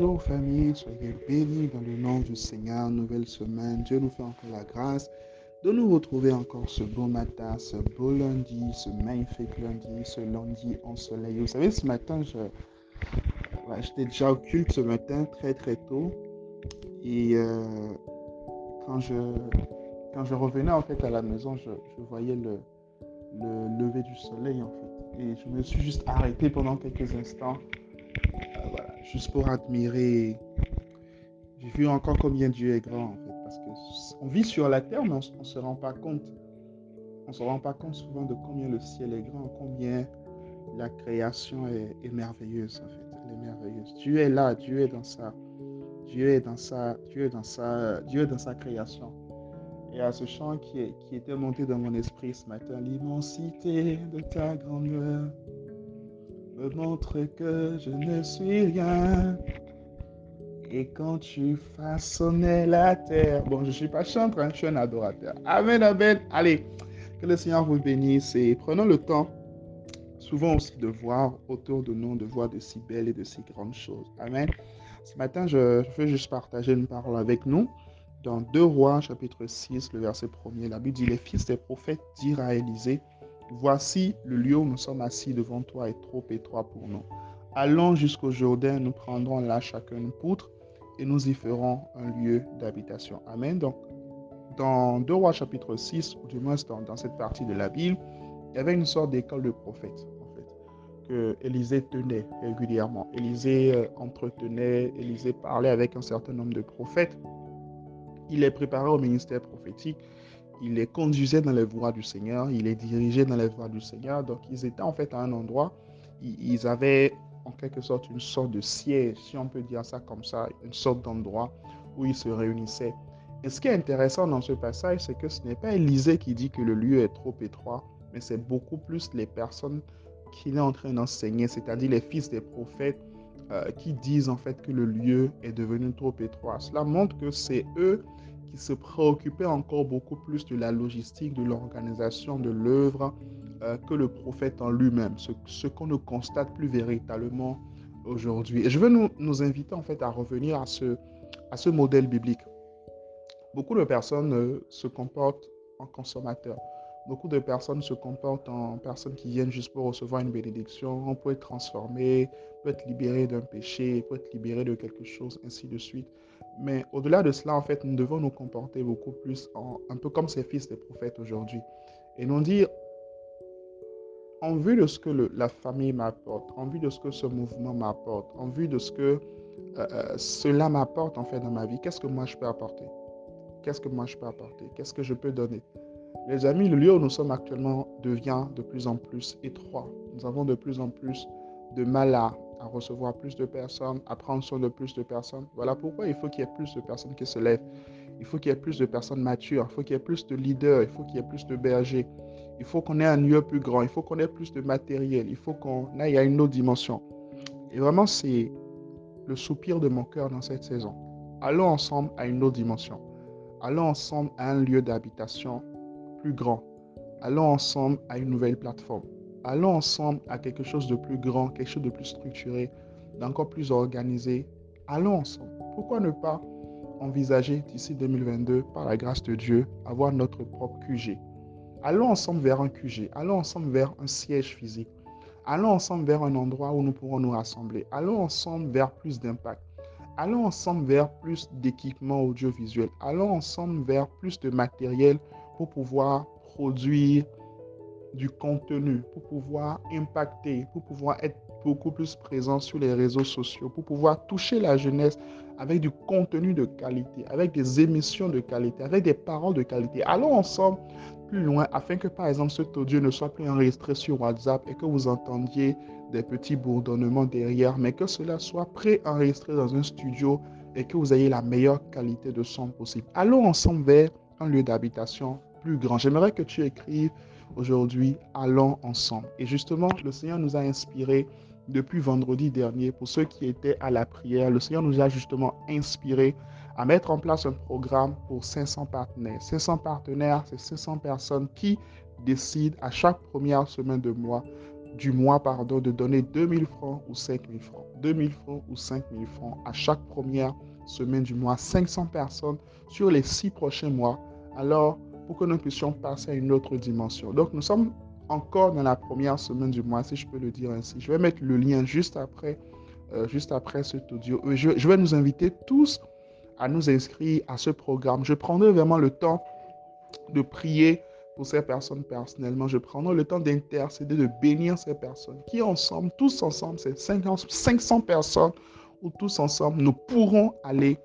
Bonjour famille, soyez bénis dans le nom du Seigneur. Nouvelle semaine, Dieu nous fait encore la grâce de nous retrouver encore ce beau matin, ce beau lundi, ce magnifique lundi, ce lundi ensoleillé. Vous savez, ce matin, je, j'étais déjà au culte ce matin très très tôt. Et euh, quand, je, quand je revenais en fait à la maison, je, voyais le, le lever du soleil en fait. Et je me suis juste arrêté pendant quelques instants juste pour admirer. J'ai vu encore combien Dieu est grand, en fait, parce qu'on vit sur la terre, mais on ne se rend pas compte. On ne se rend pas compte souvent de combien le ciel est grand, combien la création est, merveilleuse, en fait. Dieu est là, Dieu est dans sa, Dieu est dans sa, Dieu est dans sa, Dieu est dans sa création. Et à ce chant qui était monté dans mon esprit ce matin, l'immensité de ta grandeur me montre que je ne suis rien. Et quand tu façonnais la terre, bon, je ne suis pas chanteur, je suis un adorateur. Amen, amen. Allez, que le Seigneur vous bénisse et prenons le temps, souvent aussi, de voir autour de nous, de voir de si belles et de si grandes choses. Amen. Ce matin, je, veux juste partager une parole avec nous. Dans 2 Rois, chapitre 6, le verset 1er, la Bible dit Les fils des prophètes dirent à Élisée Voici le lieu où nous sommes assis devant toi est trop étroit pour nous. Allons jusqu'au Jourdain, nous prendrons là chacun une poutre et nous y ferons un lieu d'habitation. Amen. Donc, dans 2 Rois chapitre 6, ou du moins dans, cette partie de la Bible, il y avait une sorte d'école de prophètes, en fait, que Élisée tenait régulièrement. Élisée euh, entretenait, Élisée parlait avec un certain nombre de prophètes. Il les préparait au ministère prophétique il les conduisait dans les voies du Seigneur, il les dirigeait dans les voies du Seigneur. Donc, ils étaient en fait à un endroit, ils avaient en quelque sorte une sorte de siège, si on peut dire ça comme ça, une sorte d'endroit où ils se réunissaient. Et ce qui est intéressant dans ce passage, c'est que ce n'est pas Élisée qui dit que le lieu est trop étroit, mais c'est beaucoup plus les personnes qu'il est en train d'enseigner, c'est-à-dire les fils des prophètes euh, qui disent en fait que le lieu est devenu trop étroit. Cela montre que c'est eux qui se préoccupait encore beaucoup plus de la logistique, de l'organisation de l'œuvre euh, que le prophète en lui-même, ce, qu'on ne constate plus véritablement aujourd'hui. Et je veux nous, inviter en fait à revenir à ce, à ce modèle biblique. Beaucoup de personnes euh, se comportent en consommateurs. Beaucoup de personnes se comportent en personnes qui viennent juste pour recevoir une bénédiction. On peut être transformé, peut être libéré d'un péché, peut être libéré de quelque chose, ainsi de suite. Mais au-delà de cela, en fait, nous devons nous comporter beaucoup plus un peu comme ces fils des prophètes aujourd'hui. Et nous dire, en vue de ce que la famille m'apporte, en vue de ce que ce mouvement m'apporte, en vue de ce que euh, euh, cela m'apporte en fait dans ma vie, qu'est-ce que moi je peux apporter? Qu'est-ce que moi je peux apporter? Qu'est-ce que je peux donner? Les amis, le lieu où nous sommes actuellement devient de plus en plus étroit. Nous avons de plus en plus de mal à à recevoir plus de personnes, à prendre soin de plus de personnes. Voilà pourquoi il faut qu'il y ait plus de personnes qui se lèvent. Il faut qu'il y ait plus de personnes matures. Il faut qu'il y ait plus de leaders. Il faut qu'il y ait plus de bergers. Il faut qu'on ait un lieu plus grand. Il faut qu'on ait plus de matériel. Il faut qu'on aille à une autre dimension. Et vraiment, c'est le soupir de mon cœur dans cette saison. Allons ensemble à une autre dimension. Allons ensemble à un lieu d'habitation plus grand. Allons ensemble à une nouvelle plateforme allons ensemble à quelque chose de plus grand, quelque chose de plus structuré, d'encore plus organisé. Allons ensemble. Pourquoi ne pas envisager d'ici 2022, par la grâce de Dieu, avoir notre propre QG Allons ensemble vers un QG. Allons ensemble vers un siège physique. Allons ensemble vers un endroit où nous pourrons nous rassembler. Allons ensemble vers plus d'impact. Allons ensemble vers plus d'équipements audiovisuels. Allons ensemble vers plus de matériel pour pouvoir produire du contenu, pour pouvoir impacter, pour pouvoir être beaucoup plus présent sur les réseaux sociaux, pour pouvoir toucher la jeunesse avec du contenu de qualité, avec des émissions de qualité, avec des paroles de qualité. Allons ensemble plus loin afin que, par exemple, cet audio ne soit plus enregistré sur WhatsApp et que vous entendiez des petits bourdonnements derrière, mais que cela soit pré-enregistré dans un studio et que vous ayez la meilleure qualité de son possible. Allons ensemble vers un lieu d'habitation plus grand. J'aimerais que tu écrives aujourd'hui, allons ensemble. Et justement, le Seigneur nous a inspiré depuis vendredi dernier, pour ceux qui étaient à la prière, le Seigneur nous a justement inspiré à mettre en place un programme pour 500 partenaires. 500 partenaires, c'est 500 personnes qui décident à chaque première semaine de mois du mois, pardon, de donner 2000 francs ou 5000 francs. 2000 francs ou 5000 francs à chaque première semaine du mois. 500 personnes sur les six prochains mois. Alors, pour que nous puissions passer à une autre dimension. Donc, nous sommes encore dans la première semaine du mois, si je peux le dire ainsi. Je vais mettre le lien juste après, euh, juste après cet audio. Je, vais nous inviter tous à nous inscrire à ce programme. Je prendrai vraiment le temps de prier pour ces personnes personnellement. Je prendrai le temps d'intercéder, de bénir ces personnes qui ensemble, tous ensemble, c'est 500 personnes, ou tous ensemble, nous pourrons aller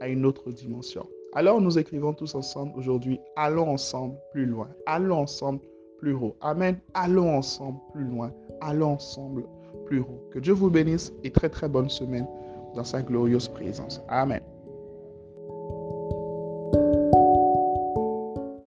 à une autre dimension. Alors nous écrivons tous ensemble aujourd'hui, allons ensemble plus loin, allons ensemble plus haut. Amen. Allons ensemble plus loin, allons ensemble plus haut. Que Dieu vous bénisse et très très bonne semaine dans sa glorieuse présence. Amen.